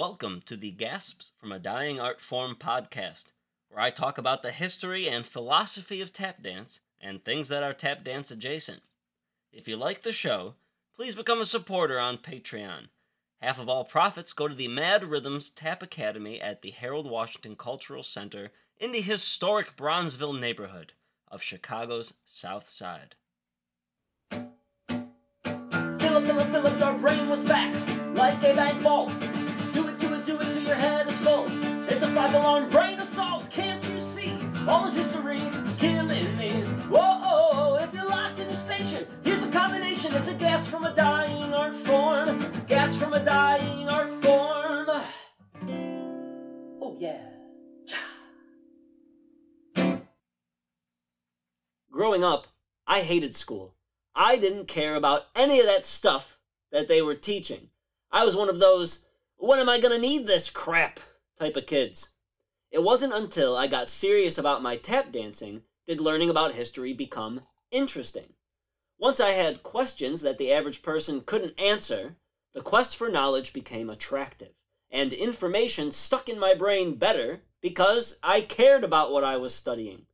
Welcome to the Gasps from a Dying Art Form podcast, where I talk about the history and philosophy of tap dance and things that are tap dance adjacent. If you like the show, please become a supporter on Patreon. Half of all profits go to the M.A.D.D. Rhythms Tap Academy at the Harold Washington Cultural Center in the historic Bronzeville neighborhood of Chicago's South Side. Fill up, fill up, fill up your brain with facts, like a bank vault. Do it, do it, do it till your head is full. It's a five-alarm brain assault, can't you see? All this history is killing me. Whoa, if you're locked in your station, here's the combination. It's a gas from a dying art form. Gas from a dying art form. Oh yeah. Growing up, I hated school. I didn't care about any of that stuff that they were teaching. I was one of those, when am I gonna need this crap type of kids. It wasn't until I got serious about my tap dancing did learning about history become interesting. Once I had questions that the average person couldn't answer, the quest for knowledge became attractive, and information stuck in my brain better because I cared about what I was studying.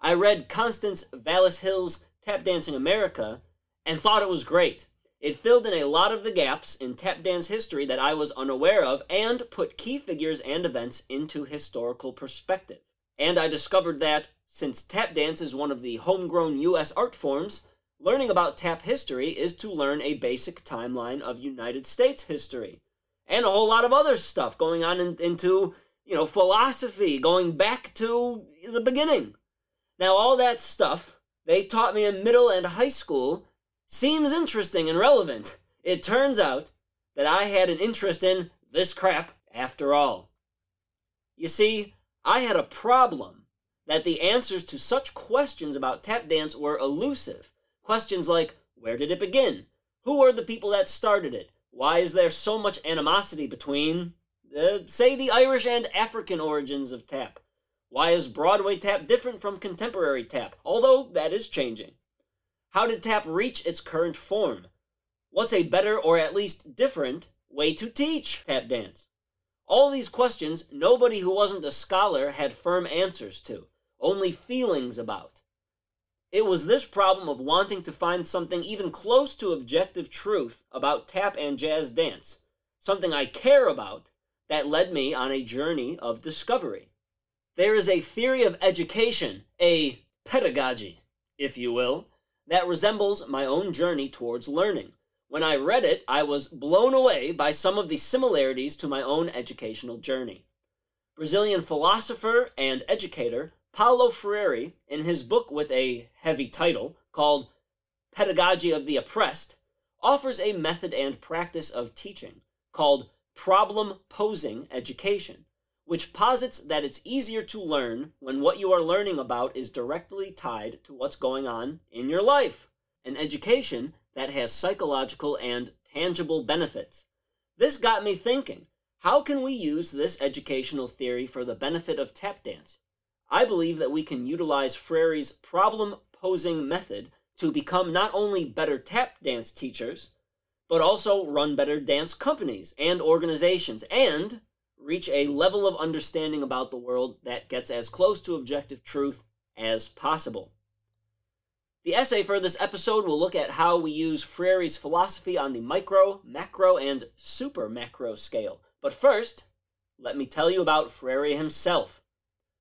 I read Constance Valis Hill's Tap Dancing America and thought it was great. It filled in a lot of the gaps in tap dance history that I was unaware of and put key figures and events into historical perspective. And I discovered that, since tap dance is one of the homegrown U.S. art forms, learning about tap history is to learn a basic timeline of United States history. And a whole lot of other stuff going on in, into, you know, philosophy, going back to the beginning. Now, all that stuff they taught me in middle and high school seems interesting and relevant. It turns out that I had an interest in this crap after all. You see, I had a problem that the answers to such questions about tap dance were elusive. Questions like where did it begin? Who are the people that started it? Why is there so much animosity between, uh, say, the Irish and African origins of tap? Why is Broadway tap different from contemporary tap? Although that is changing. How did tap reach its current form? What's a better or at least different way to teach tap dance? All these questions nobody who wasn't a scholar had firm answers to, only feelings about. It was this problem of wanting to find something even close to objective truth about tap and jazz dance, something I care about, that led me on a journey of discovery. There is a theory of education, a pedagogy, if you will, that resembles my own journey towards learning. When I read it, I was blown away by some of the similarities to my own educational journey. Brazilian philosopher and educator Paulo Freire, in his book with a heavy title called Pedagogy of the Oppressed, offers a method and practice of teaching called problem posing education, which posits that it's easier to learn when what you are learning about is directly tied to what's going on in your life, an education that has psychological and tangible benefits. This got me thinking how can we use this educational theory for the benefit of tap dance? I believe that we can utilize Freire's problem posing method to become not only better tap dance teachers, but also run better dance companies and organizations and reach a level of understanding about the world that gets as close to objective truth as possible. The essay for this episode will look at how we use Freire's philosophy on the micro, macro, and super macro scale. But first, let me tell you about Freire himself.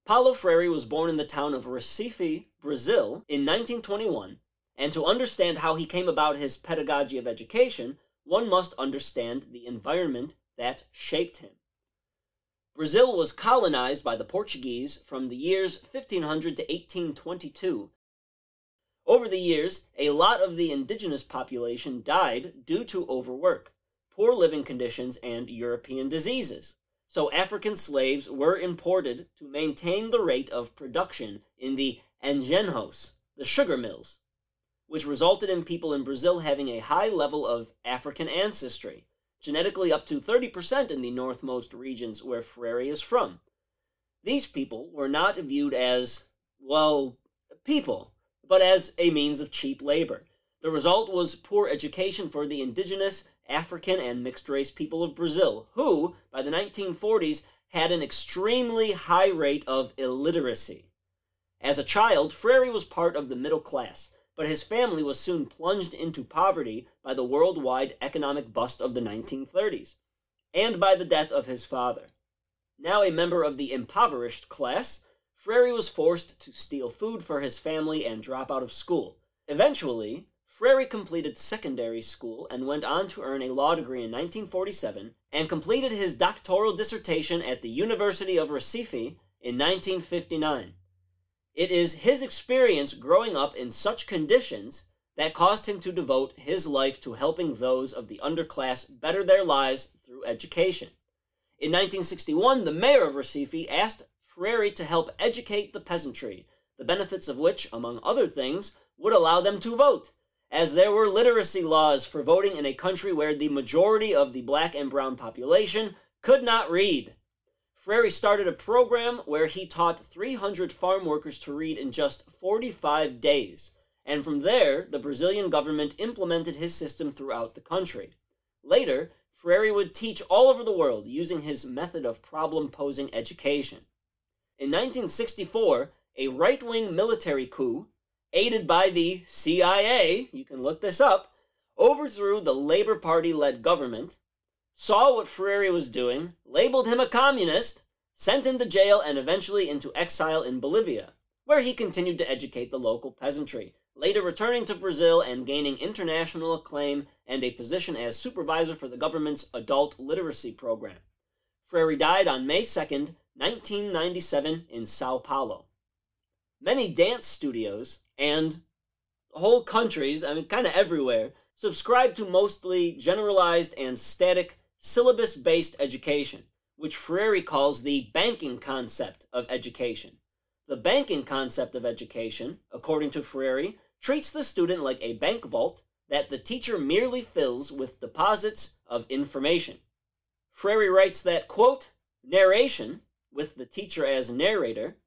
Paulo Freire was born in the town of Recife, Brazil, in 1921, and to understand how he came about his pedagogy of education, one must understand the environment that shaped him. Brazil was colonized by the Portuguese from the years 1500 to 1822. Over the years, a lot of the indigenous population died due to overwork, poor living conditions, and European diseases. So African slaves were imported to maintain the rate of production in the engenhos, the sugar mills, which resulted in people in Brazil having a high level of African ancestry genetically up to 30% in the northmost regions where Freire is from. These people were not viewed as, well, people, but as a means of cheap labor. The result was poor education for the indigenous, African, and mixed race people of Brazil, who, by the 1940s, had an extremely high rate of illiteracy. As a child, Freire was part of the middle class, but his family was soon plunged into poverty by the worldwide economic bust of the 1930s, and by the death of his father. Now a member of the impoverished class, Freire was forced to steal food for his family and drop out of school. Eventually, Freire completed secondary school and went on to earn a law degree in 1947 and completed his doctoral dissertation at the University of Recife in 1959. It is his experience growing up in such conditions that caused him to devote his life to helping those of the underclass better their lives through education. In 1961, the mayor of Recife asked Freire to help educate the peasantry, the benefits of which, among other things, would allow them to vote, as there were literacy laws for voting in a country where the majority of the black and brown population could not read. Freire started a program where he taught 300 farm workers to read in just 45 days, and from there, the Brazilian government implemented his system throughout the country. Later, Freire would teach all over the world using his method of problem posing education. In 1964, a right wing military coup, aided by the CIA, you can look this up, overthrew the Labor Party led government, saw what Freire was doing, labeled him a communist, sent him to jail, and eventually into exile in Bolivia, where he continued to educate the local peasantry, later returning to Brazil and gaining international acclaim and a position as supervisor for the government's adult literacy program. Freire died on May 2nd, 1997, in Sao Paulo. Many dance studios and whole countries, I mean, kind of everywhere, subscribe to mostly generalized and static syllabus based education, which Freire calls the banking concept of education. The banking concept of education, according to Freire, treats the student like a bank vault that the teacher merely fills with deposits of information. Freire writes that, quote, narration, with the teacher as narrator,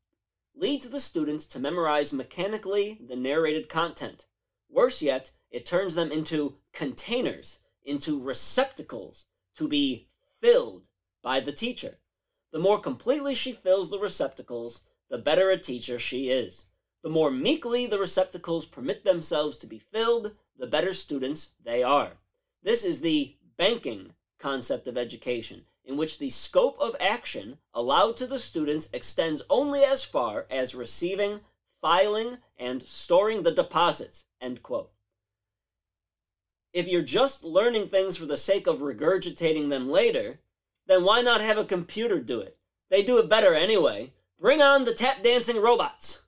leads the students to memorize mechanically the narrated content. Worse yet, it turns them into containers, into receptacles to be filled by the teacher. The more completely she fills the receptacles, the better a teacher she is. The more meekly the receptacles permit themselves to be filled, the better students they are. This is the banking concept of education, in which the scope of action allowed to the students extends only as far as receiving, filing, and storing the deposits. End quote. If you're just learning things for the sake of regurgitating them later, then why not have a computer do it? They do it better anyway. Bring on the tap dancing robots.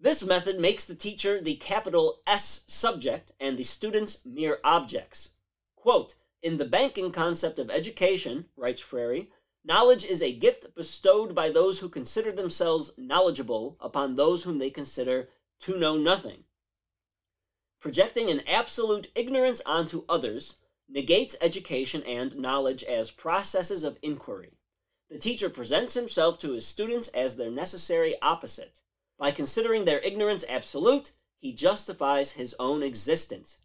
This method makes the teacher the capital S subject and the students mere objects. Quote, in the banking concept of education, writes Freire, knowledge is a gift bestowed by those who consider themselves knowledgeable upon those whom they consider to know nothing. Projecting an absolute ignorance onto others negates education and knowledge as processes of inquiry. The teacher presents himself to his students as their necessary opposite. By considering their ignorance absolute, he justifies his own existence.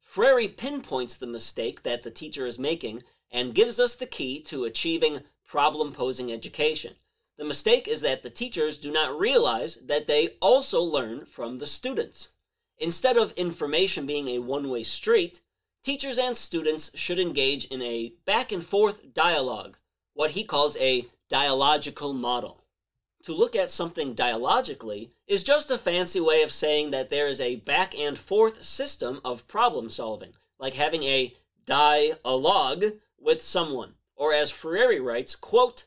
Freire pinpoints the mistake that the teacher is making and gives us the key to achieving problem posing education. The mistake is that the teachers do not realize that they also learn from the students. Instead of information being a one way street, teachers and students should engage in a back and forth dialogue, what he calls a dialogical model. To look at something dialogically is just a fancy way of saying that there is a back and forth system of problem solving, like having a dialogue with someone. Or as Freire writes, quote,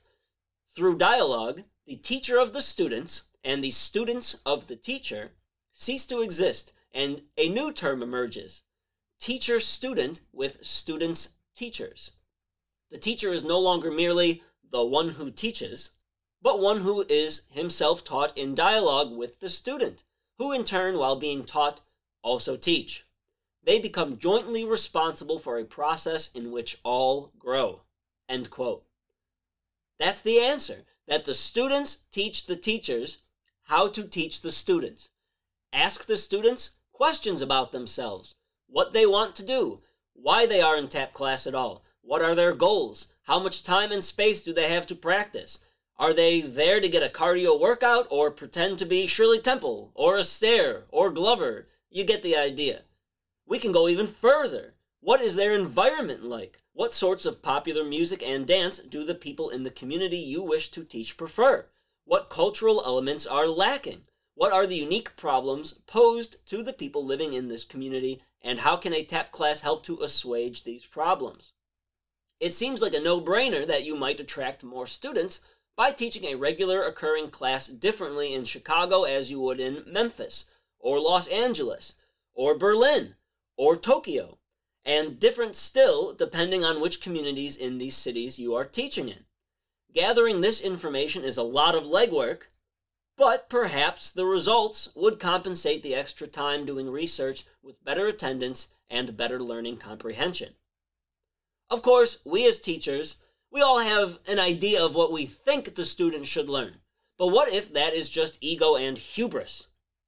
through dialogue, the teacher of the students and the students of the teacher cease to exist, and a new term emerges teacher student with students teachers. The teacher is no longer merely the one who teaches, but one who is himself taught in dialogue with the student, who in turn, while being taught, also teach. They become jointly responsible for a process in which all grow. End quote. That's the answer that the students teach the teachers how to teach the students. Ask the students questions about themselves, what they want to do, why they are in tap class at all, what are their goals, how much time and space do they have to practice, are they there to get a cardio workout or pretend to be Shirley Temple or Astaire or Glover? You get the idea. We can go even further. What is their environment like? What sorts of popular music and dance do the people in the community you wish to teach prefer? What cultural elements are lacking? What are the unique problems posed to the people living in this community, and how can a TAP class help to assuage these problems? It seems like a no brainer that you might attract more students by teaching a regular occurring class differently in Chicago as you would in Memphis, or Los Angeles, or Berlin, or Tokyo and different still depending on which communities in these cities you are teaching in. Gathering this information is a lot of legwork, but perhaps the results would compensate the extra time doing research with better attendance and better learning comprehension. Of course, we as teachers, we all have an idea of what we think the student should learn. But what if that is just ego and hubris?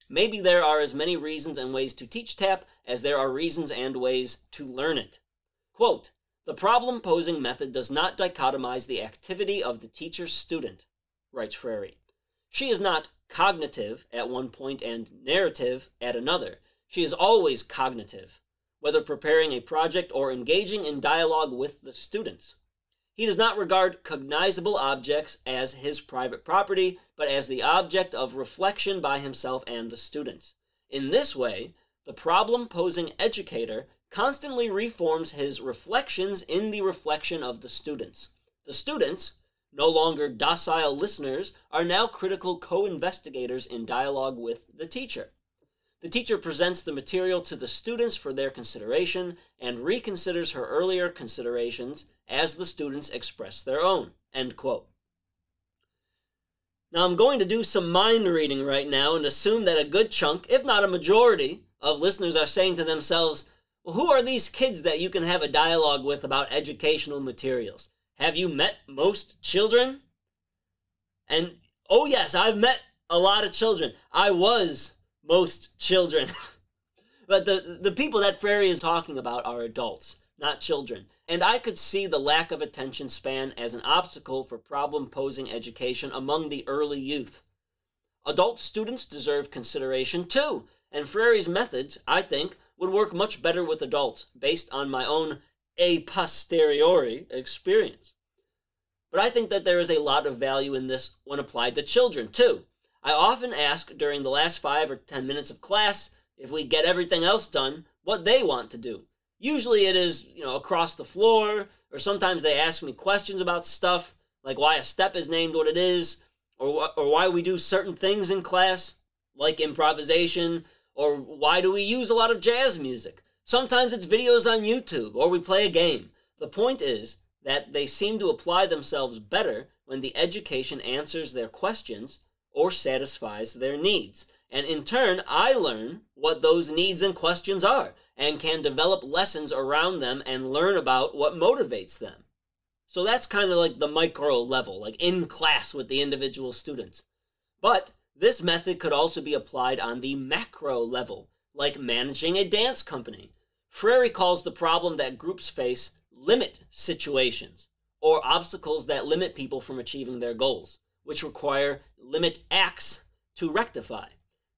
Maybe there are as many reasons and ways to teach tap as there are reasons and ways to learn it. Quote, the problem posing method does not dichotomize the activity of the teacher student, writes Freire. She is not cognitive at one point and narrative at another. She is always cognitive, whether preparing a project or engaging in dialogue with the students. He does not regard cognizable objects as his private property, but as the object of reflection by himself and the students. In this way, the problem posing educator constantly reforms his reflections in the reflection of the students. The students, no longer docile listeners, are now critical co investigators in dialogue with the teacher. The teacher presents the material to the students for their consideration and reconsiders her earlier considerations as the students express their own. End quote. Now, I'm going to do some mind reading right now and assume that a good chunk, if not a majority, of listeners are saying to themselves, well, who are these kids that you can have a dialogue with about educational materials? Have you met most children? And oh, yes, I've met a lot of children. I was most children. but the, the people that Freire is talking about are adults, not children. And I could see the lack of attention span as an obstacle for problem posing education among the early youth. Adult students deserve consideration too, and Freire's methods, I think, would work much better with adults based on my own a posteriori experience. But I think that there is a lot of value in this when applied to children too. I often ask during the last five or ten minutes of class if we get everything else done, what they want to do. Usually it is, you know, across the floor, or sometimes they ask me questions about stuff, like why a step is named what it is, or, or why we do certain things in class, like improvisation, or why do we use a lot of jazz music. Sometimes it's videos on YouTube, or we play a game. The point is that they seem to apply themselves better when the education answers their questions or satisfies their needs. And in turn, I learn what those needs and questions are and can develop lessons around them and learn about what motivates them. So that's kind of like the micro level, like in class with the individual students. But this method could also be applied on the macro level, like managing a dance company. Freire calls the problem that groups face limit situations, or obstacles that limit people from achieving their goals which require limit acts to rectify.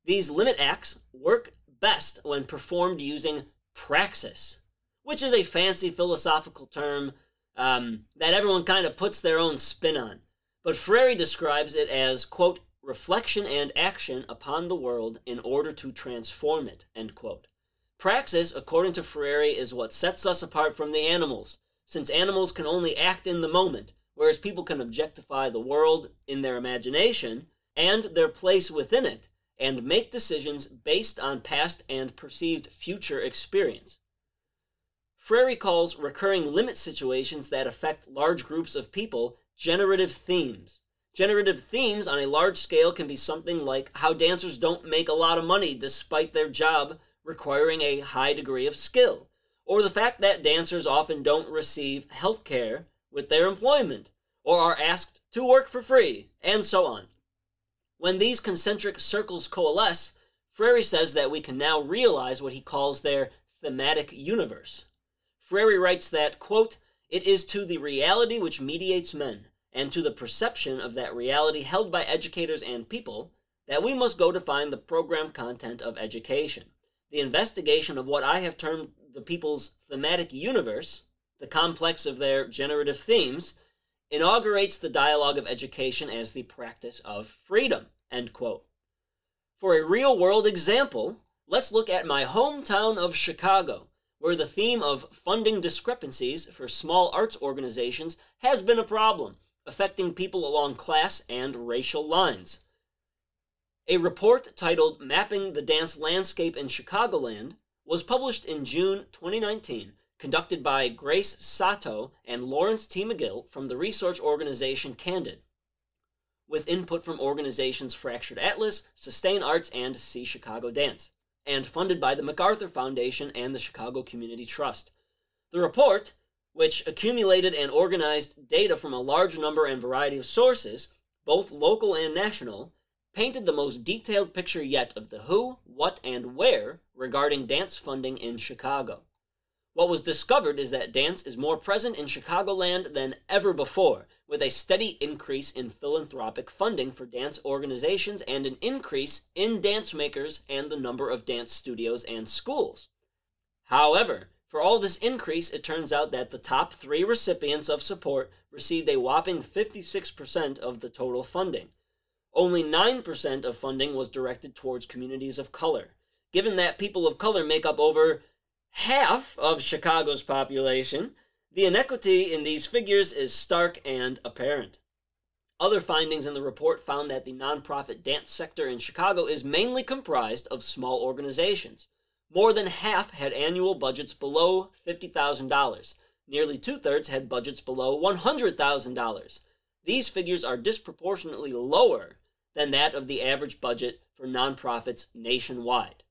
These limit acts work best when performed using praxis, which is a fancy philosophical term um, that everyone kind of puts their own spin on. But Freire describes it as, quote, reflection and action upon the world in order to transform it. Praxis, according to Freire, is what sets us apart from the animals, since animals can only act in the moment, whereas people can objectify the world in their imagination and their place within it and make decisions based on past and perceived future experience. Freire calls recurring limit situations that affect large groups of people generative themes. Generative themes on a large scale can be something like how dancers don't make a lot of money despite their job requiring a high degree of skill, or the fact that dancers often don't receive health care with their employment, or are asked to work for free, and so on. When these concentric circles coalesce, Freire says that we can now realize what he calls their thematic universe. Freire writes that, quote, it is to the reality which mediates men, and to the perception of that reality held by educators and people, that we must go to find the program content of education. The investigation of what I have termed the people's thematic universe, the complex of their generative themes, inaugurates the dialogue of education as the practice of freedom. End quote. For a real world example, let's look at my hometown of Chicago, where the theme of funding discrepancies for small arts organizations has been a problem, affecting people along class and racial lines. A report titled Mapping the Dance Landscape in Chicagoland was published in June 2019, conducted by Grace Sato and Lawrence T. McGill from the research organization Candid, with input from organizations Fractured Atlas, Sustain Arts, and See Chicago Dance, and funded by the MacArthur Foundation and the Chicago Community Trust. The report, which accumulated and organized data from a large number and variety of sources, both local and national, painted the most detailed picture yet of the who, what, and where regarding dance funding in Chicago. What was discovered is that dance is more present in Chicagoland than ever before, with a steady increase in philanthropic funding for dance organizations and an increase in dance makers and the number of dance studios and schools. However, for all this increase, it turns out that the top three recipients of support received a whopping 56% of the total funding. Only 9% of funding was directed towards communities of color. Given that people of color make up over half of Chicago's population, the inequity in these figures is stark and apparent. Other findings in the report found that the nonprofit dance sector in Chicago is mainly comprised of small organizations. More than half had annual budgets below $50,000. Nearly two thirds had budgets below $100,000. These figures are disproportionately lower than that of the average budget for nonprofits nationwide.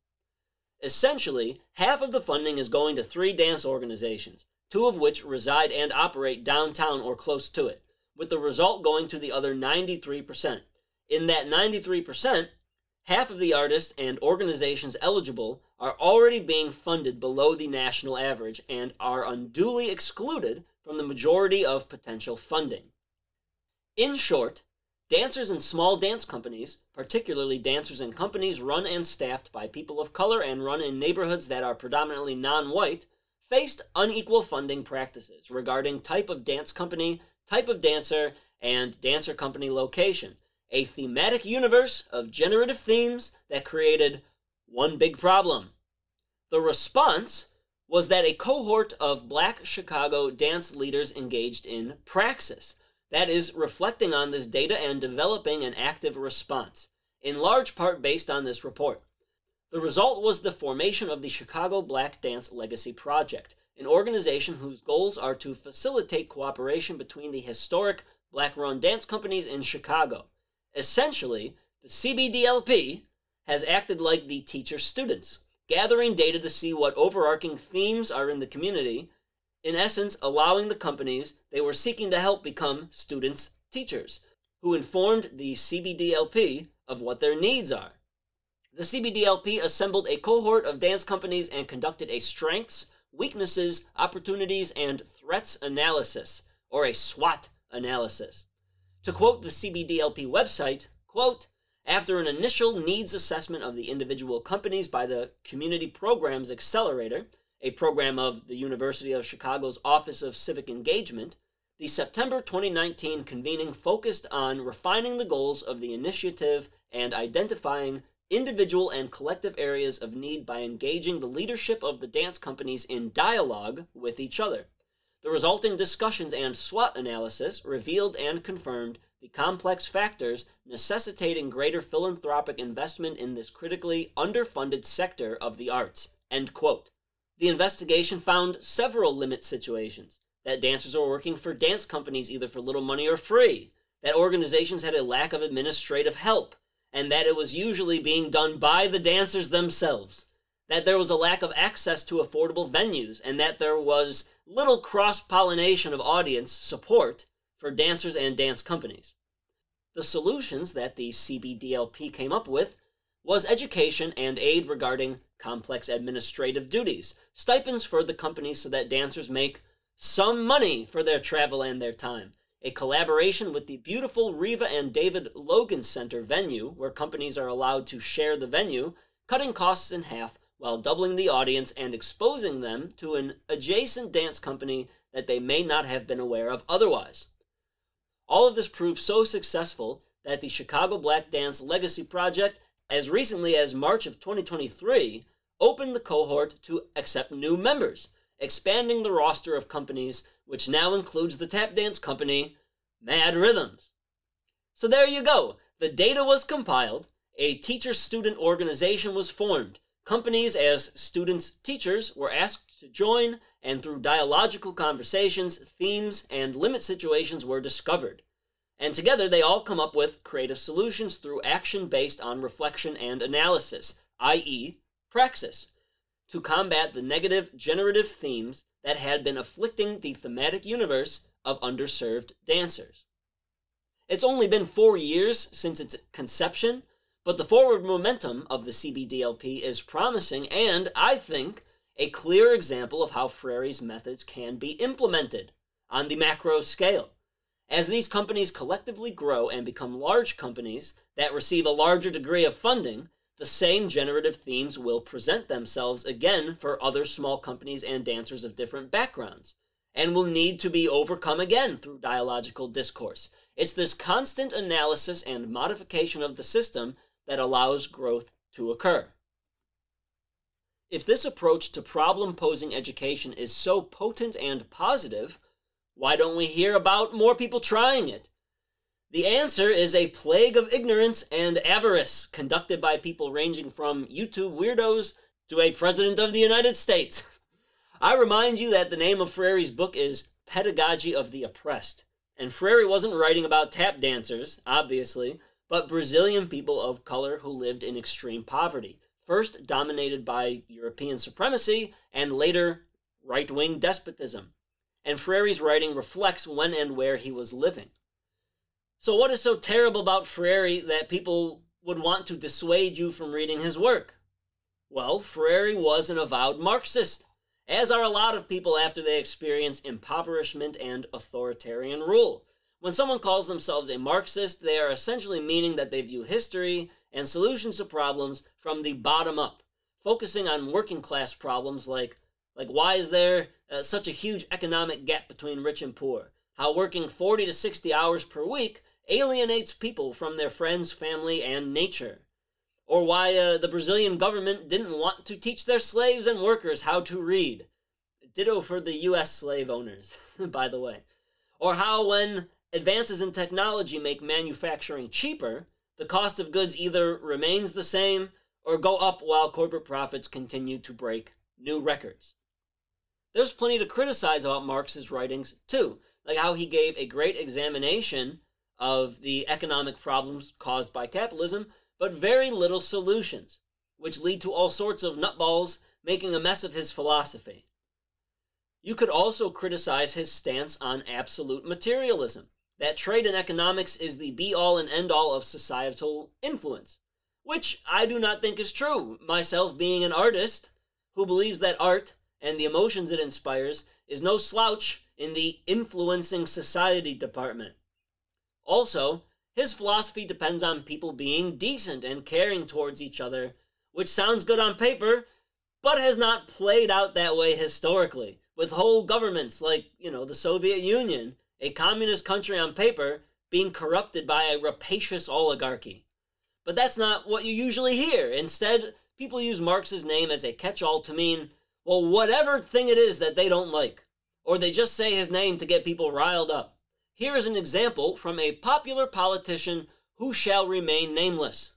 Essentially, half of the funding is going to three dance organizations, two of which reside and operate downtown or close to it, with the result going to the other 93%. In that 93%, half of the artists and organizations eligible are already being funded below the national average and are unduly excluded from the majority of potential funding. In short, Dancers in small dance companies, particularly dancers in companies run and staffed by people of color and run in neighborhoods that are predominantly non white, faced unequal funding practices regarding type of dance company, type of dancer, and dancer company location. A thematic universe of generative themes that created one big problem. The response was that a cohort of black Chicago dance leaders engaged in praxis that is, reflecting on this data and developing an active response, in large part based on this report. The result was the formation of the Chicago Black Dance Legacy Project, an organization whose goals are to facilitate cooperation between the historic black run dance companies in Chicago. Essentially, the CBDLP has acted like the teacher students, gathering data to see what overarching themes are in the community in essence, allowing the companies they were seeking to help become students' teachers, who informed the CBDLP of what their needs are. The CBDLP assembled a cohort of dance companies and conducted a strengths, weaknesses, opportunities, and threats analysis, or a SWOT analysis. To quote the CBDLP website, quote, after an initial needs assessment of the individual companies by the Community Programs Accelerator, a program of the University of Chicago's Office of Civic Engagement, the September 2019 convening focused on refining the goals of the initiative and identifying individual and collective areas of need by engaging the leadership of the dance companies in dialogue with each other. The resulting discussions and SWOT analysis revealed and confirmed the complex factors necessitating greater philanthropic investment in this critically underfunded sector of the arts. The investigation found several limit situations that dancers were working for dance companies either for little money or free, that organizations had a lack of administrative help, and that it was usually being done by the dancers themselves, that there was a lack of access to affordable venues, and that there was little cross pollination of audience support for dancers and dance companies. The solutions that the CBDLP came up with was education and aid regarding complex administrative duties, stipends for the companies so that dancers make some money for their travel and their time, a collaboration with the beautiful Reva and David Logan Center venue, where companies are allowed to share the venue, cutting costs in half while doubling the audience and exposing them to an adjacent dance company that they may not have been aware of otherwise. All of this proved so successful that the Chicago Black Dance Legacy Project, as recently as March of 2023, opened the cohort to accept new members, expanding the roster of companies, which now includes the tap dance company M.A.D.D. Rhythms. So there you go. The data was compiled, a teacher student organization was formed, companies as students' teachers were asked to join, and through dialogical conversations, themes and limit situations were discovered. And together they all come up with creative solutions through action based on reflection and analysis, i.e., praxis, to combat the negative generative themes that had been afflicting the thematic universe of underserved dancers. It's only been four years since its conception, but the forward momentum of the CBDLP is promising and, I think, a clear example of how Freire's methods can be implemented on the macro scale. As these companies collectively grow and become large companies that receive a larger degree of funding, the same generative themes will present themselves again for other small companies and dancers of different backgrounds, and will need to be overcome again through dialogical discourse. It's this constant analysis and modification of the system that allows growth to occur. If this approach to problem posing education is so potent and positive, why don't we hear about more people trying it? The answer is a plague of ignorance and avarice conducted by people ranging from YouTube weirdos to a president of the United States. I remind you that the name of Freire's book is Pedagogy of the Oppressed. And Freire wasn't writing about tap dancers, obviously, but Brazilian people of color who lived in extreme poverty, first dominated by European supremacy and later right wing despotism and Freire's writing reflects when and where he was living. So, what is so terrible about Freire that people would want to dissuade you from reading his work? Well, Freire was an avowed Marxist, as are a lot of people after they experience impoverishment and authoritarian rule. When someone calls themselves a Marxist, they are essentially meaning that they view history and solutions to problems from the bottom up, focusing on working class problems like like, why is there uh, such a huge economic gap between rich and poor? How working 40 to 60 hours per week alienates people from their friends, family, and nature. Or why uh, the Brazilian government didn't want to teach their slaves and workers how to read. Ditto for the US slave owners, by the way. Or how, when advances in technology make manufacturing cheaper, the cost of goods either remains the same or go up while corporate profits continue to break new records. There's plenty to criticize about Marx's writings, too, like how he gave a great examination of the economic problems caused by capitalism, but very little solutions, which lead to all sorts of nutballs making a mess of his philosophy. You could also criticize his stance on absolute materialism, that trade and economics is the be all and end all of societal influence, which I do not think is true, myself being an artist who believes that art and the emotions it inspires is no slouch in the influencing society department. Also, his philosophy depends on people being decent and caring towards each other, which sounds good on paper, but has not played out that way historically, with whole governments like, you know, the Soviet Union, a communist country on paper, being corrupted by a rapacious oligarchy. But that's not what you usually hear. Instead, people use Marx's name as a catch all to mean well, whatever thing it is that they don't like, or they just say his name to get people riled up. Here is an example from a popular politician who shall remain nameless.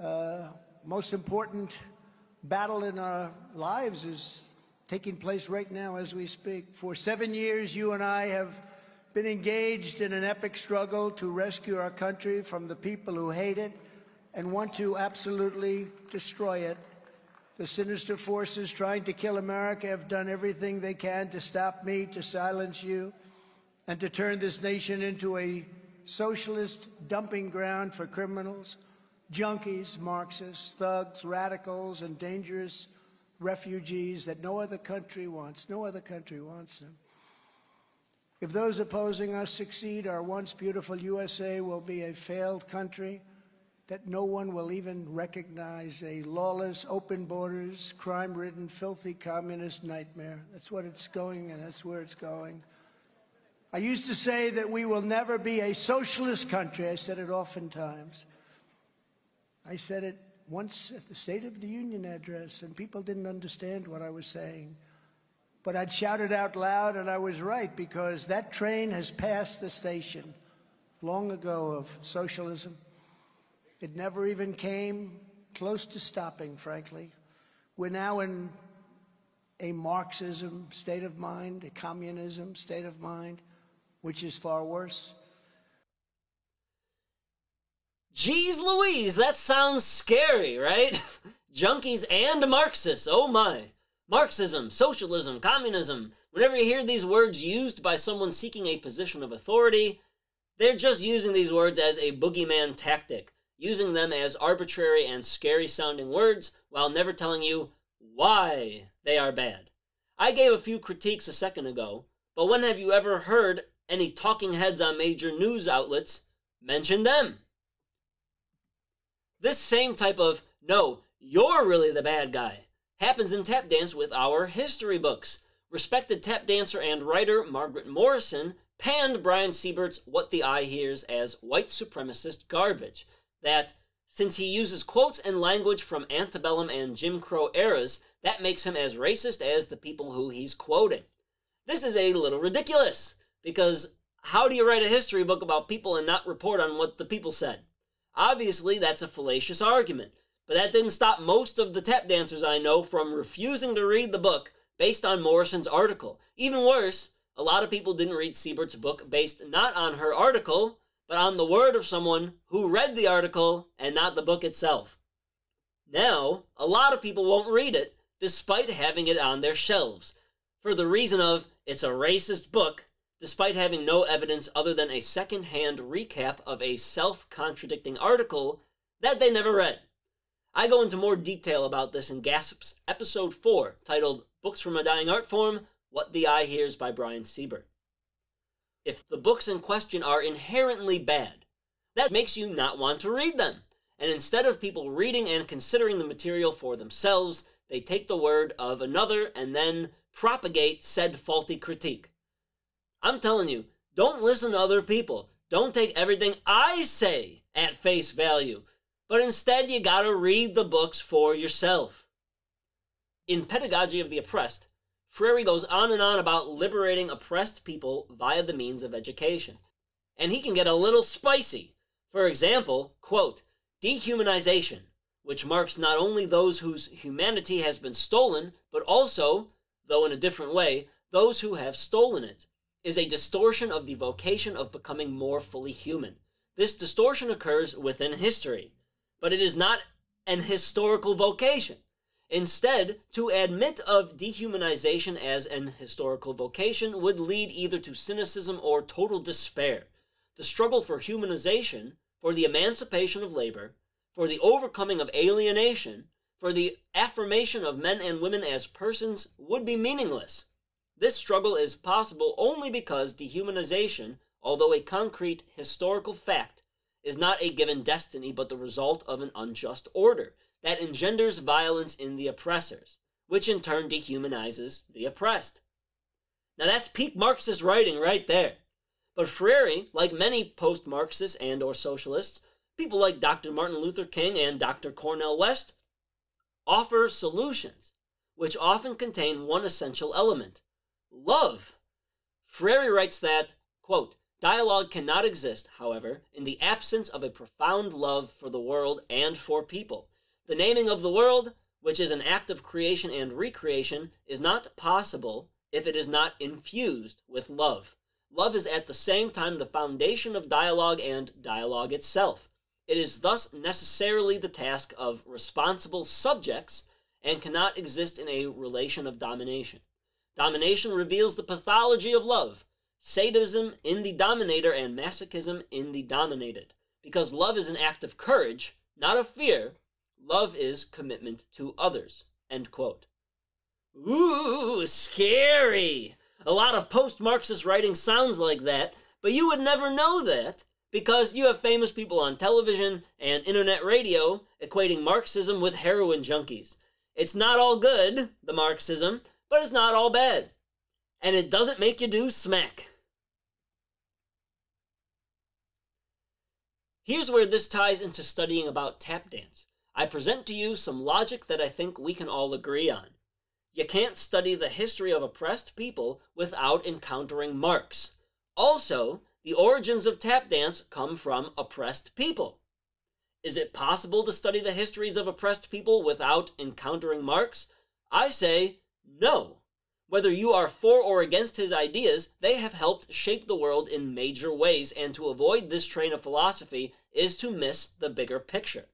Uh, most important battle in our lives is taking place right now as we speak. For seven years, you and I have been engaged in an epic struggle to rescue our country from the people who hate it and want to absolutely destroy it. The sinister forces trying to kill America have done everything they can to stop me, to silence you, and to turn this nation into a socialist dumping ground for criminals, junkies, Marxists, thugs, radicals, and dangerous refugees that no other country wants. No other country wants them. If those opposing us succeed, our once beautiful USA will be a failed country that no one will even recognize a lawless, open borders, crime ridden, filthy communist nightmare. That's what it's going, and that's where it's going. I used to say that we will never be a socialist country. I said it oftentimes. I said it once at the State of the Union address, and people didn't understand what I was saying. But I'd shouted out loud, and I was right because that train has passed the station long ago of socialism. It never even came close to stopping, frankly. We're now in a Marxism state of mind, a communism state of mind, which is far worse. Geez Louise, that sounds scary, right? Junkies and Marxists, oh my. Marxism, socialism, communism. Whenever you hear these words used by someone seeking a position of authority, they're just using these words as a boogeyman tactic, using them as arbitrary and scary sounding words while never telling you why they are bad. I gave a few critiques a second ago, but when have you ever heard any talking heads on major news outlets mention them? This same type of, no, you're really the bad guy, happens in tap dance with our history books. Respected tap dancer and writer Margaret Morrison panned Brian Seibert's What the Eye Hears as white supremacist garbage. That, since he uses quotes and language from antebellum and Jim Crow eras, that makes him as racist as the people who he's quoting. This is a little ridiculous, because how do you write a history book about people and not report on what the people said? Obviously, that's a fallacious argument. But that didn't stop most of the tap dancers I know from refusing to read the book based on Morrison's article. Even worse, a lot of people didn't read Seibert's book based not on her article, but on the word of someone who read the article and not the book itself. Now, a lot of people won't read it despite having it on their shelves, for the reason of it's a racist book, despite having no evidence other than a second hand recap of a self contradicting article that they never read. I go into more detail about this in Gasp's episode 4, titled Books from a Dying Art Form What the Eye Hears by Brian Seibert. If the books in question are inherently bad, that makes you not want to read them. And instead of people reading and considering the material for themselves, they take the word of another and then propagate said faulty critique. I'm telling you, don't listen to other people. Don't take everything I say at face value but instead you gotta read the books for yourself. In Pedagogy of the Oppressed, Freire goes on and on about liberating oppressed people via the means of education. And he can get a little spicy. For example, quote, dehumanization, which marks not only those whose humanity has been stolen, but also, though in a different way, those who have stolen it, is a distortion of the vocation of becoming more fully human. This distortion occurs within history but it is not an historical vocation. Instead, to admit of dehumanization as an historical vocation would lead either to cynicism or total despair. The struggle for humanization, for the emancipation of labor, for the overcoming of alienation, for the affirmation of men and women as persons would be meaningless. This struggle is possible only because dehumanization, although a concrete historical fact, is not a given destiny, but the result of an unjust order that engenders violence in the oppressors, which in turn dehumanizes the oppressed. Now that's peak Marxist writing right there. But Freire, like many post-Marxists and or socialists, people like Dr. Martin Luther King and Dr. Cornel West, offer solutions, which often contain one essential element, love. Freire writes that, quote, Dialogue cannot exist, however, in the absence of a profound love for the world and for people. The naming of the world, which is an act of creation and recreation, is not possible if it is not infused with love. Love is at the same time the foundation of dialogue and dialogue itself. It is thus necessarily the task of responsible subjects and cannot exist in a relation of domination. Domination reveals the pathology of love sadism in the dominator and masochism in the dominated. Because love is an act of courage, not of fear. Love is commitment to others. End quote. Ooh, scary! A lot of post Marxist writing sounds like that, but you would never know that because you have famous people on television and internet radio equating Marxism with heroin junkies. It's not all good, the Marxism, but it's not all bad. And it doesn't make you do smack. Here's where this ties into studying about tap dance. I present to you some logic that I think we can all agree on. You can't study the history of oppressed people without encountering Marx. Also, the origins of tap dance come from oppressed people. Is it possible to study the histories of oppressed people without encountering Marx? I say no. Whether you are for or against his ideas, they have helped shape the world in major ways, and to avoid this train of philosophy is to miss the bigger picture.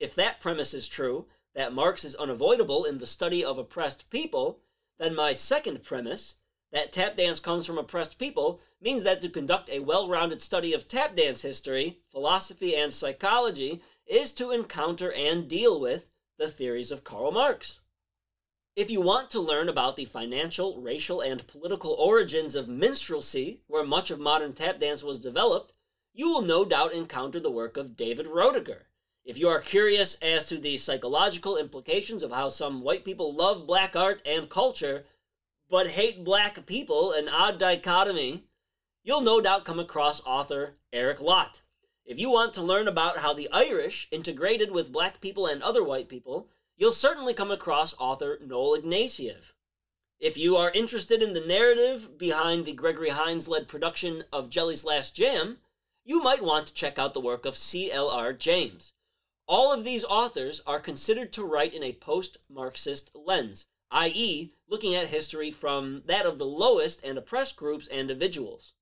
If that premise is true, that Marx is unavoidable in the study of oppressed people, then my second premise, that tap dance comes from oppressed people means that to conduct a well rounded study of tap dance history, philosophy, and psychology is to encounter and deal with the theories of Karl Marx. If you want to learn about the financial, racial, and political origins of minstrelsy, where much of modern tap dance was developed, you will no doubt encounter the work of David Roediger. If you are curious as to the psychological implications of how some white people love black art and culture, but hate black people, an odd dichotomy, you'll no doubt come across author Eric Lott. If you want to learn about how the Irish integrated with black people and other white people, you'll certainly come across author Noel Ignatiev. If you are interested in the narrative behind the Gregory Hines led production of Jelly's Last Jam, you might want to check out the work of C.L.R. James. All of these authors are considered to write in a post Marxist lens, i.e., looking at history from that of the lowest and oppressed groups and individuals.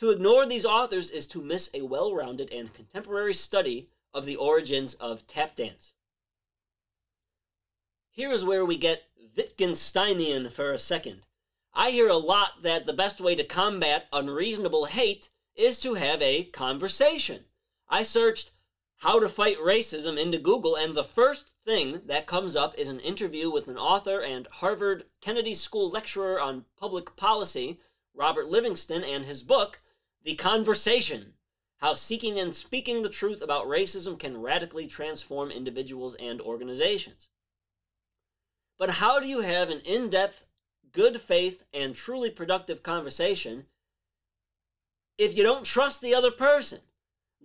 To ignore these authors is to miss a well rounded and contemporary study of the origins of tap dance. Here is where we get Wittgensteinian for a second. I hear a lot that the best way to combat unreasonable hate is to have a conversation. I searched how to fight racism into Google, and the first thing that comes up is an interview with an author and Harvard Kennedy School lecturer on public policy, Robert Livingston, and his book, The Conversation How Seeking and Speaking the Truth About Racism Can Radically Transform Individuals and Organizations. But how do you have an in depth, good faith, and truly productive conversation if you don't trust the other person?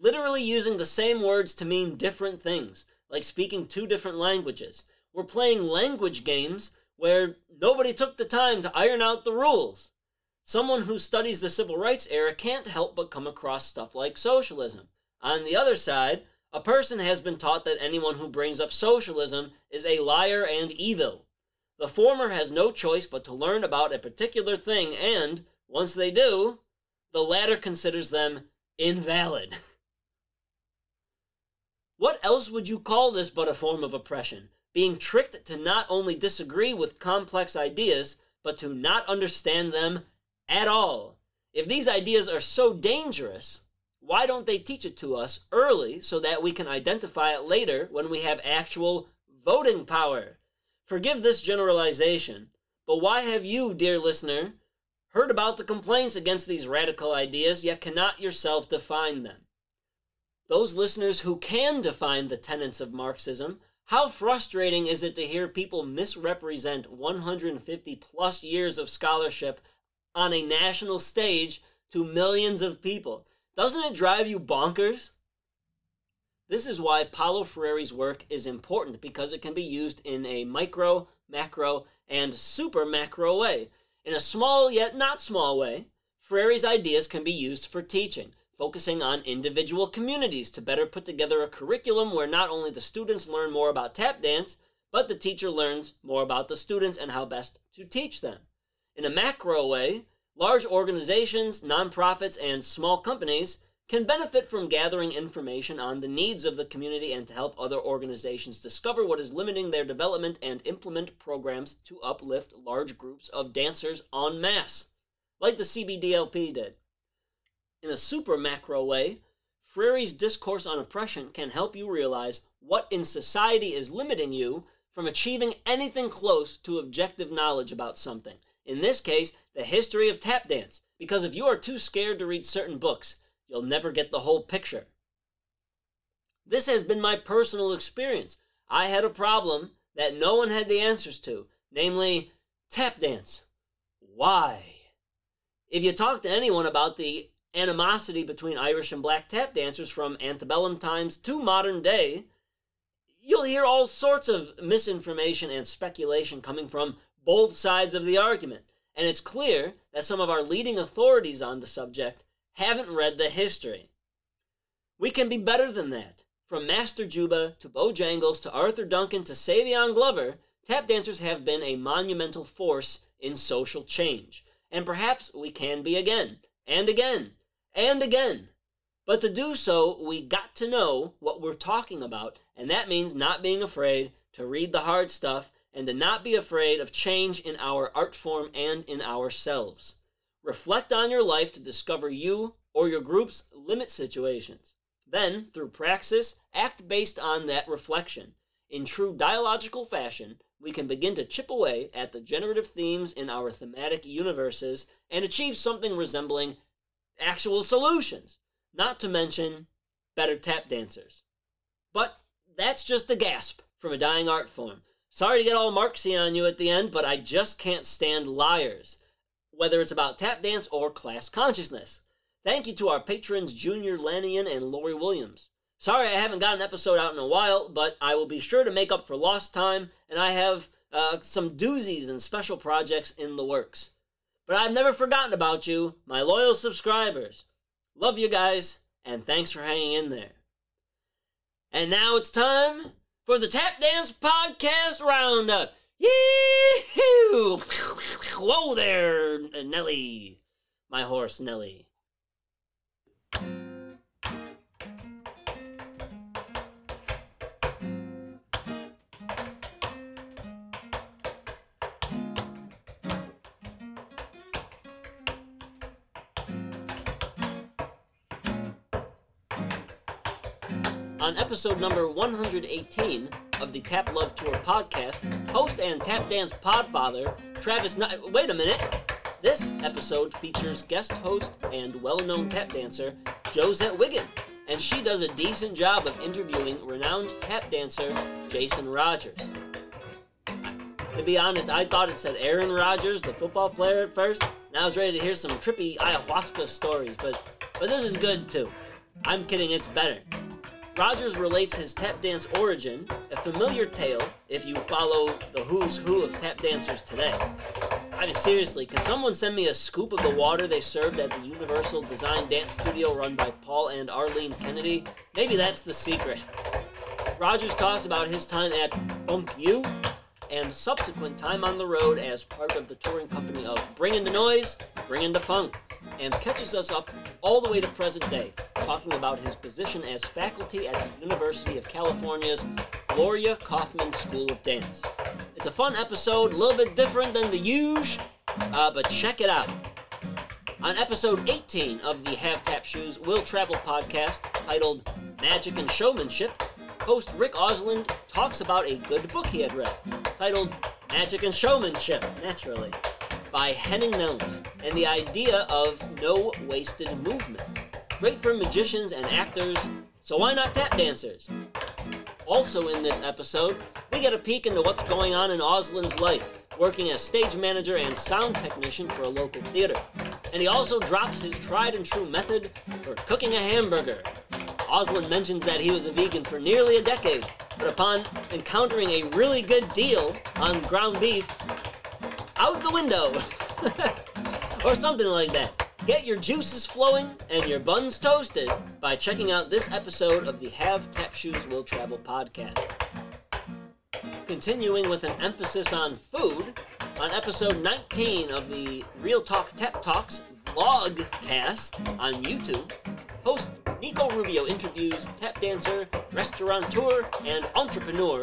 literally using the same words to mean different things, like speaking two different languages. We're playing language games where nobody took the time to iron out the rules. Someone who studies the civil rights era can't help but come across stuff like socialism. On the other side, a person has been taught that anyone who brings up socialism is a liar and evil. The former has no choice but to learn about a particular thing, and, once they do, the latter considers them invalid. What else would you call this but a form of oppression? Being tricked to not only disagree with complex ideas, but to not understand them at all. If these ideas are so dangerous, why don't they teach it to us early so that we can identify it later when we have actual voting power? Forgive this generalization, but why have you, dear listener, heard about the complaints against these radical ideas yet cannot yourself define them? those listeners who can define the tenets of Marxism, how frustrating is it to hear people misrepresent 150 plus years of scholarship on a national stage to millions of people? Doesn't it drive you bonkers? This is why Paulo Freire's work is important because it can be used in a micro, macro, and super macro way. In a small yet not small way, Freire's ideas can be used for teaching focusing on individual communities to better put together a curriculum where not only the students learn more about tap dance, but the teacher learns more about the students and how best to teach them. In a macro way, large organizations, nonprofits, and small companies can benefit from gathering information on the needs of the community and to help other organizations discover what is limiting their development and implement programs to uplift large groups of dancers en masse. like the CBDLP did. In a super macro way, Freire's discourse on oppression can help you realize what in society is limiting you from achieving anything close to objective knowledge about something. In this case, the history of tap dance, because if you are too scared to read certain books, you'll never get the whole picture. This has been my personal experience. I had a problem that no one had the answers to, namely tap dance. Why? If you talk to anyone about the animosity between Irish and black tap dancers from antebellum times to modern day, you'll hear all sorts of misinformation and speculation coming from both sides of the argument. And it's clear that some of our leading authorities on the subject haven't read the history. We can be better than that. From Master Juba to Bojangles to Arthur Duncan to Savion Glover, tap dancers have been a monumental force in social change. And perhaps we can be again, and again, and again. But to do so, we got to know what we're talking about, and that means not being afraid to read the hard stuff and to not be afraid of change in our art form and in ourselves. Reflect on your life to discover you or your group's limit situations. Then, through praxis, act based on that reflection. In true dialogical fashion, we can begin to chip away at the generative themes in our thematic universes and achieve something resembling actual solutions, not to mention better tap dancers. But that's just a gasp from a dying art form. Sorry to get all Marxy on you at the end, but I just can't stand liars, whether it's about tap dance or class consciousness. Thank you to our patrons Junior Laniyan and Lori Williams. Sorry I haven't got an episode out in a while, but I will be sure to make up for lost time, and I have uh, some doozies and special projects in the works. But I've never forgotten about you, my loyal subscribers. Love you guys, and thanks for hanging in there. And now it's time for the Tap Dance Podcast Roundup. Yee-hoo! Whoa there, Nelly. My horse, Nelly. Episode number 118 of the Tap Love Tour podcast, host and tap dance podfather Travis. N- Wait a minute. This episode features guest host and well-known tap dancer Josette Wiggan, and she does a decent job of interviewing renowned tap dancer Jason Rogers. To be honest, I thought it said Aaron Rodgers, the football player, at first, and I was ready to hear some trippy ayahuasca stories, but but this is good too. I'm kidding, it's better. Rogers relates his tap dance origin, a familiar tale if you follow the who's who of tap dancers today. I mean, seriously, can someone send me a scoop of the water they served at the Universal Design Dance Studio run by Paul and Arlene Kennedy? Maybe that's the secret. Rogers talks about his time at Funk U and subsequent time on the road as part of the touring company of Bringin' the Noise, Bringin' the Funk, and catches us up all the way to present day, talking about his position as faculty at the University of California's Glorya Kaufman School of Dance. It's a fun episode, a little bit different than the usual, uh, but check it out. On episode 18 of the Have Tap Shoes Will Travel podcast, titled Magic and Showmanship, host Rick Osland talks about a good book he had read, titled Magic and Showmanship, naturally, by Henning Nelms, and the idea of no wasted movements. Great for magicians and actors, so why not tap dancers? Also in this episode, we get a peek into what's going on in Osland's life, working as stage manager and sound technician for a local theater. And he also drops his tried and true method for cooking a hamburger. Osland mentions that he was a vegan for nearly a decade, but upon encountering a really good deal on ground beef, out the window! or something like that. Get your juices flowing and your buns toasted by checking out this episode of the Have Tap Shoes Will Travel podcast. Continuing with an emphasis on food, on episode 19 of the Real Talk Tap Talks vlogcast on YouTube, host Nico Rubio interviews tap dancer, restaurateur, and entrepreneur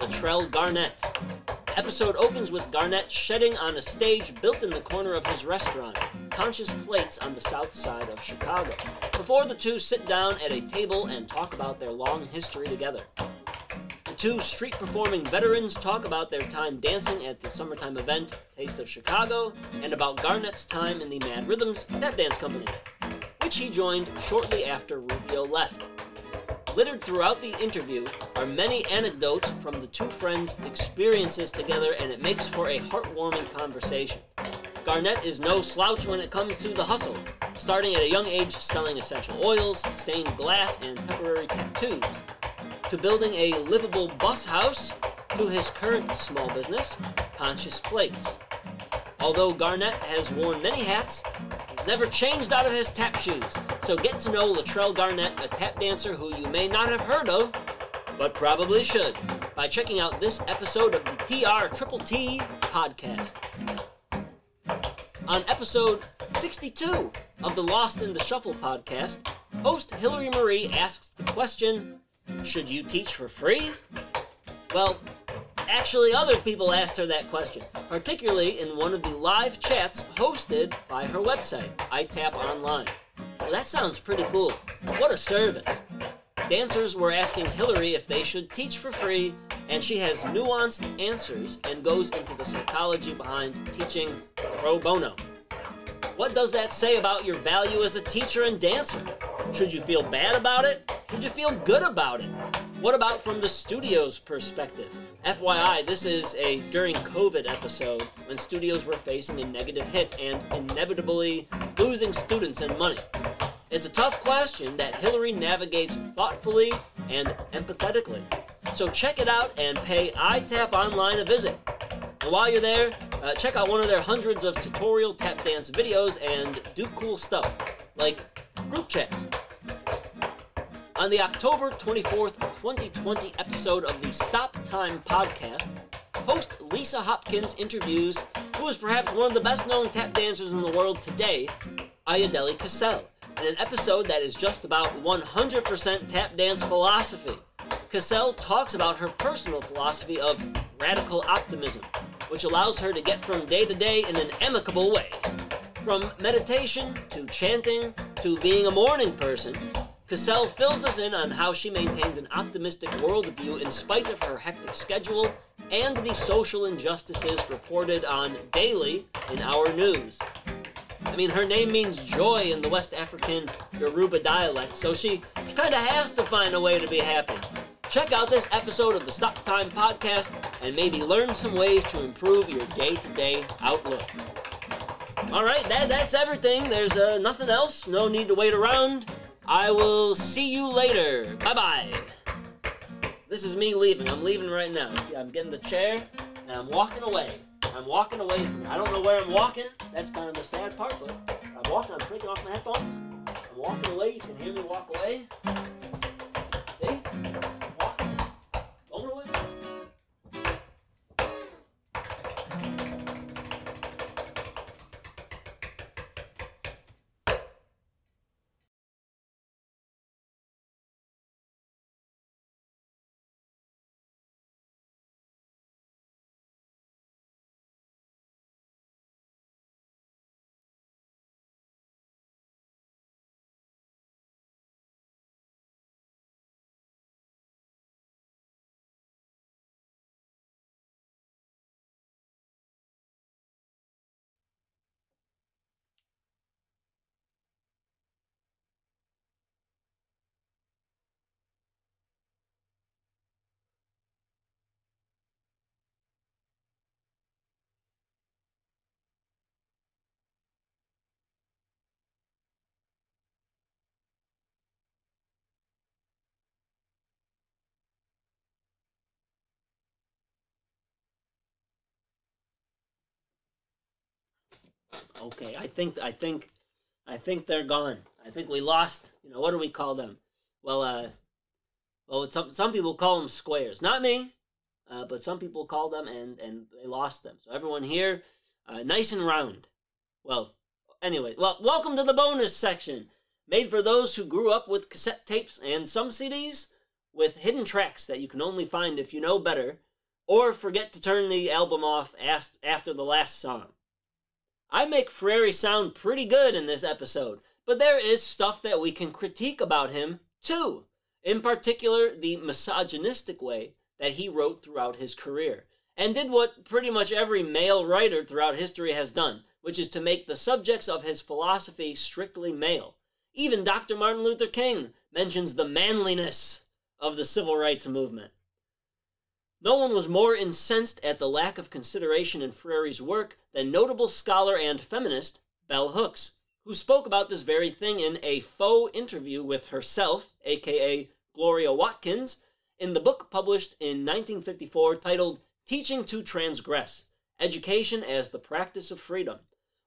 Latrell Garnett. Episode opens with Garnett shedding on a stage built in the corner of his restaurant, Conscious Plates on the south side of Chicago, before the two sit down at a table and talk about their long history together. The two street performing veterans talk about their time dancing at the summertime event Taste of Chicago and about Garnett's time in the M.A.D.D. Rhythms tap dance company, which he joined shortly after Rubio left. Littered throughout the interview are many anecdotes from the two friends' experiences together, and it makes for a heartwarming conversation. Garnett is no slouch when it comes to the hustle, starting at a young age selling essential oils, stained glass, and temporary tattoos, to building a livable bus house, to his current small business, Conscious Plates. Although Garnett has worn many hats, never changed out of his tap shoes. So get to know Latrell Garnett, a tap dancer who you may not have heard of, but probably should, by checking out this episode of the TR Triple T podcast. On episode 62 of the Lost in the Shuffle podcast, host Hillary Marie asks the question Should you teach for free? Well, actually, other people asked her that question, particularly in one of the live chats hosted by her website, iTap Online. Well, that sounds pretty cool. What a service! Dancers were asking Hillary if they should teach for free, and she has nuanced answers and goes into the psychology behind teaching pro bono. What does that say about your value as a teacher and dancer? Should you feel bad about it? Should you feel good about it? What about from the studio's perspective? FYI, this is a during COVID episode when studios were facing a negative hit and inevitably losing students and money. It's a tough question that Hillary navigates thoughtfully and empathetically. So check it out and pay iTap Online a visit. And while you're there, uh, check out one of their hundreds of tutorial tap dance videos and do cool stuff, like group chats. On the October 24th, 2020 episode of the Stop Time podcast, host Lisa Hopkins interviews who is perhaps one of the best known tap dancers in the world today, Ayodele Casel, in an episode that is just about 100% tap dance philosophy. Casel talks about her personal philosophy of radical optimism, which allows her to get from day to day in an amicable way. From meditation to chanting to being a morning person, Casel fills us in on how she maintains an optimistic worldview in spite of her hectic schedule and the social injustices reported on daily in our news. I mean, her name means joy in the West African Yoruba dialect, so she kind of has to find a way to be happy. Check out this episode of the Stop Time podcast and maybe learn some ways to improve your day to day outlook. All right, that, that's everything. There's uh, nothing else. No need to wait around. I will see you later. Bye bye. This is me leaving. I'm leaving right now. See, I'm getting the chair and I'm walking away. I'm walking away from it. I don't know where I'm walking. That's kind of the sad part, but I'm walking. I'm taking off my headphones. I'm walking away. You can hear me walk away. Okay, I think I think I think they're gone. I think we lost. You know, what do we call them? Well, uh, well, some some people call them squares. Not me, uh, but some people call them, and and they lost them. So everyone here, uh, nice and round. Well, anyway, well, welcome to the bonus section, made for those who grew up with cassette tapes and some CDs with hidden tracks that you can only find if you know better. or forget to turn the album off after the last song. I make Freire sound pretty good in this episode, but there is stuff that we can critique about him too. In particular, the misogynistic way that he wrote throughout his career, and did what pretty much every male writer throughout history has done, which is to make the subjects of his philosophy strictly male. Even Dr. Martin Luther King mentions the manliness of the civil rights movement. No one was more incensed at the lack of consideration in Freire's work than notable scholar and feminist Bell Hooks, who spoke about this very thing in a faux interview with herself, aka Gloria Watkins, in the book published in 1954 titled Teaching to Transgress Education as the Practice of Freedom.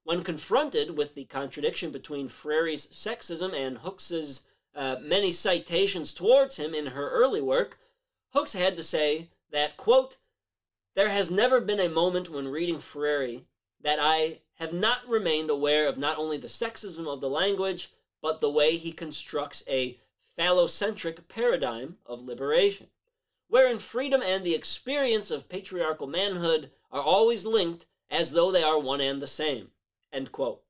When confronted with the contradiction between Freire's sexism and Hooks's uh, many citations towards him in her early work, Hooks had to say that, quote, there has never been a moment when reading Freire that I have not remained aware of not only the sexism of the language, but the way he constructs a phallocentric paradigm of liberation, wherein freedom and the experience of patriarchal manhood are always linked as though they are one and the same. End quote.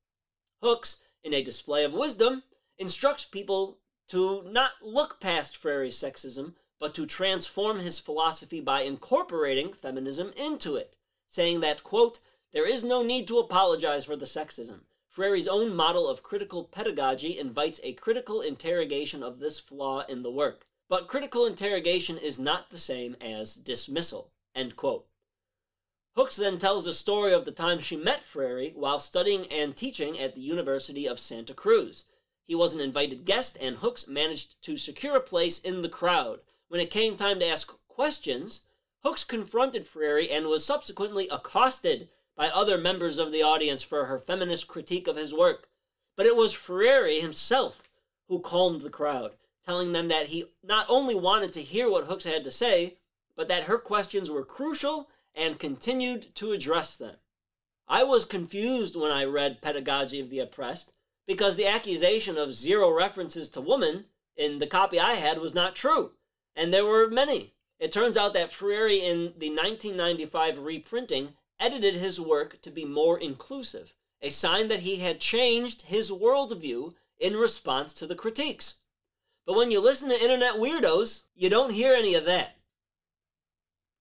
Hooks, in a display of wisdom, instructs people to not look past Freire's sexism, but to transform his philosophy by incorporating feminism into it, saying that, quote, there is no need to apologize for the sexism. Freire's own model of critical pedagogy invites a critical interrogation of this flaw in the work. But critical interrogation is not the same as dismissal. End quote. Hooks then tells a story of the time she met Freire while studying and teaching at the University of Santa Cruz. He was an invited guest, and Hooks managed to secure a place in the crowd. When it came time to ask questions, Hooks confronted Freire and was subsequently accosted by other members of the audience for her feminist critique of his work. But it was Freire himself who calmed the crowd, telling them that he not only wanted to hear what Hooks had to say, but that her questions were crucial and continued to address them. I was confused when I read Pedagogy of the Oppressed because the accusation of zero references to woman in the copy I had was not true, and there were many. It turns out that Freire in the 1995 reprinting edited his work to be more inclusive, a sign that he had changed his worldview in response to the critiques. But when you listen to internet weirdos, you don't hear any of that.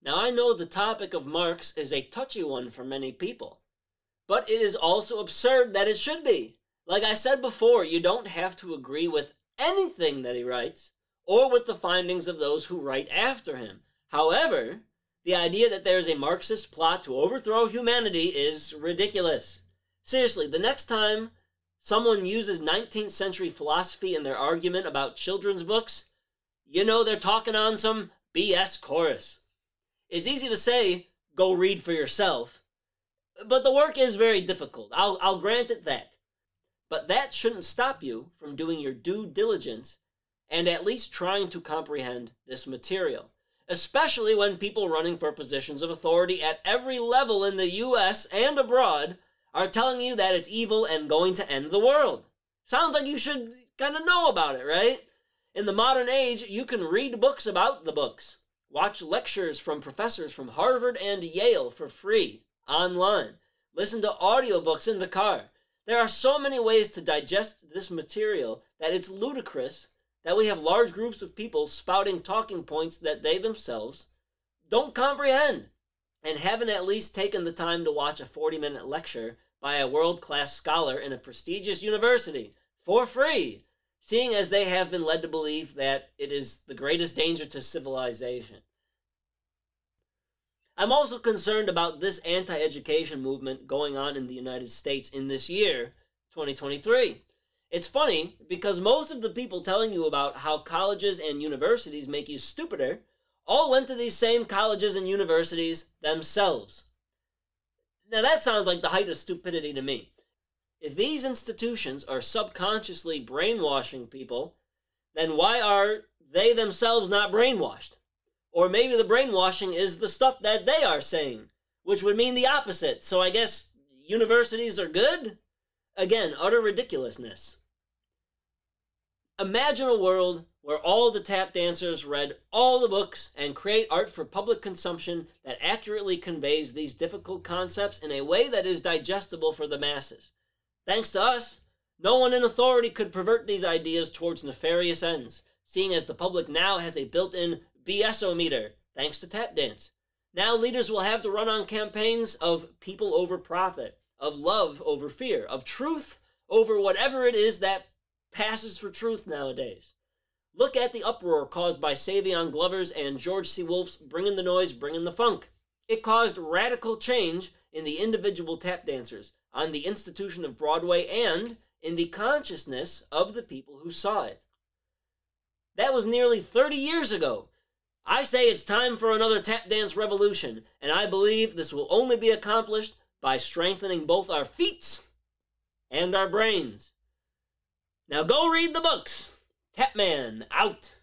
Now, I know the topic of Marx is a touchy one for many people, but it is also absurd that it should be. Like I said before, you don't have to agree with anything that he writes or with the findings of those who write after him. However, the idea that there's a Marxist plot to overthrow humanity is ridiculous. Seriously, the next time someone uses 19th century philosophy in their argument about children's books, you know they're talking on some BS chorus. It's easy to say, go read for yourself, but the work is very difficult. I'll, I'll grant it that. But that shouldn't stop you from doing your due diligence and at least trying to comprehend this material especially when people running for positions of authority at every level in the US and abroad are telling you that it's evil and going to end the world. Sounds like you should kind of know about it, right? In the modern age, you can read books about the books, watch lectures from professors from Harvard and Yale for free online, listen to audiobooks in the car. There are so many ways to digest this material that it's ludicrous that we have large groups of people spouting talking points that they themselves don't comprehend and haven't at least taken the time to watch a 40 minute lecture by a world class scholar in a prestigious university for free, seeing as they have been led to believe that it is the greatest danger to civilization. I'm also concerned about this anti education movement going on in the United States in this year, 2023. It's funny because most of the people telling you about how colleges and universities make you stupider all went to these same colleges and universities themselves. Now that sounds like the height of stupidity to me. If these institutions are subconsciously brainwashing people, then why are they themselves not brainwashed? Or maybe the brainwashing is the stuff that they are saying, which would mean the opposite. So I guess universities are good? Again, utter ridiculousness. Imagine a world where all the tap dancers read all the books and create art for public consumption that accurately conveys these difficult concepts in a way that is digestible for the masses. Thanks to us, no one in authority could pervert these ideas towards nefarious ends, seeing as the public now has a built in BSometer thanks to tap dance. Now leaders will have to run on campaigns of people over profit, of love over fear, of truth over whatever it is that passes for truth nowadays. Look at the uproar caused by Savion Glover's and George C. Wolfe's Bringing the Noise, Bringing the Funk. It caused radical change in the individual tap dancers, on the institution of Broadway, and in the consciousness of the people who saw it. That was nearly 30 years ago. I say it's time for another tap dance revolution, and I believe this will only be accomplished by strengthening both our feet and our brains. Now go read the books. Catman out.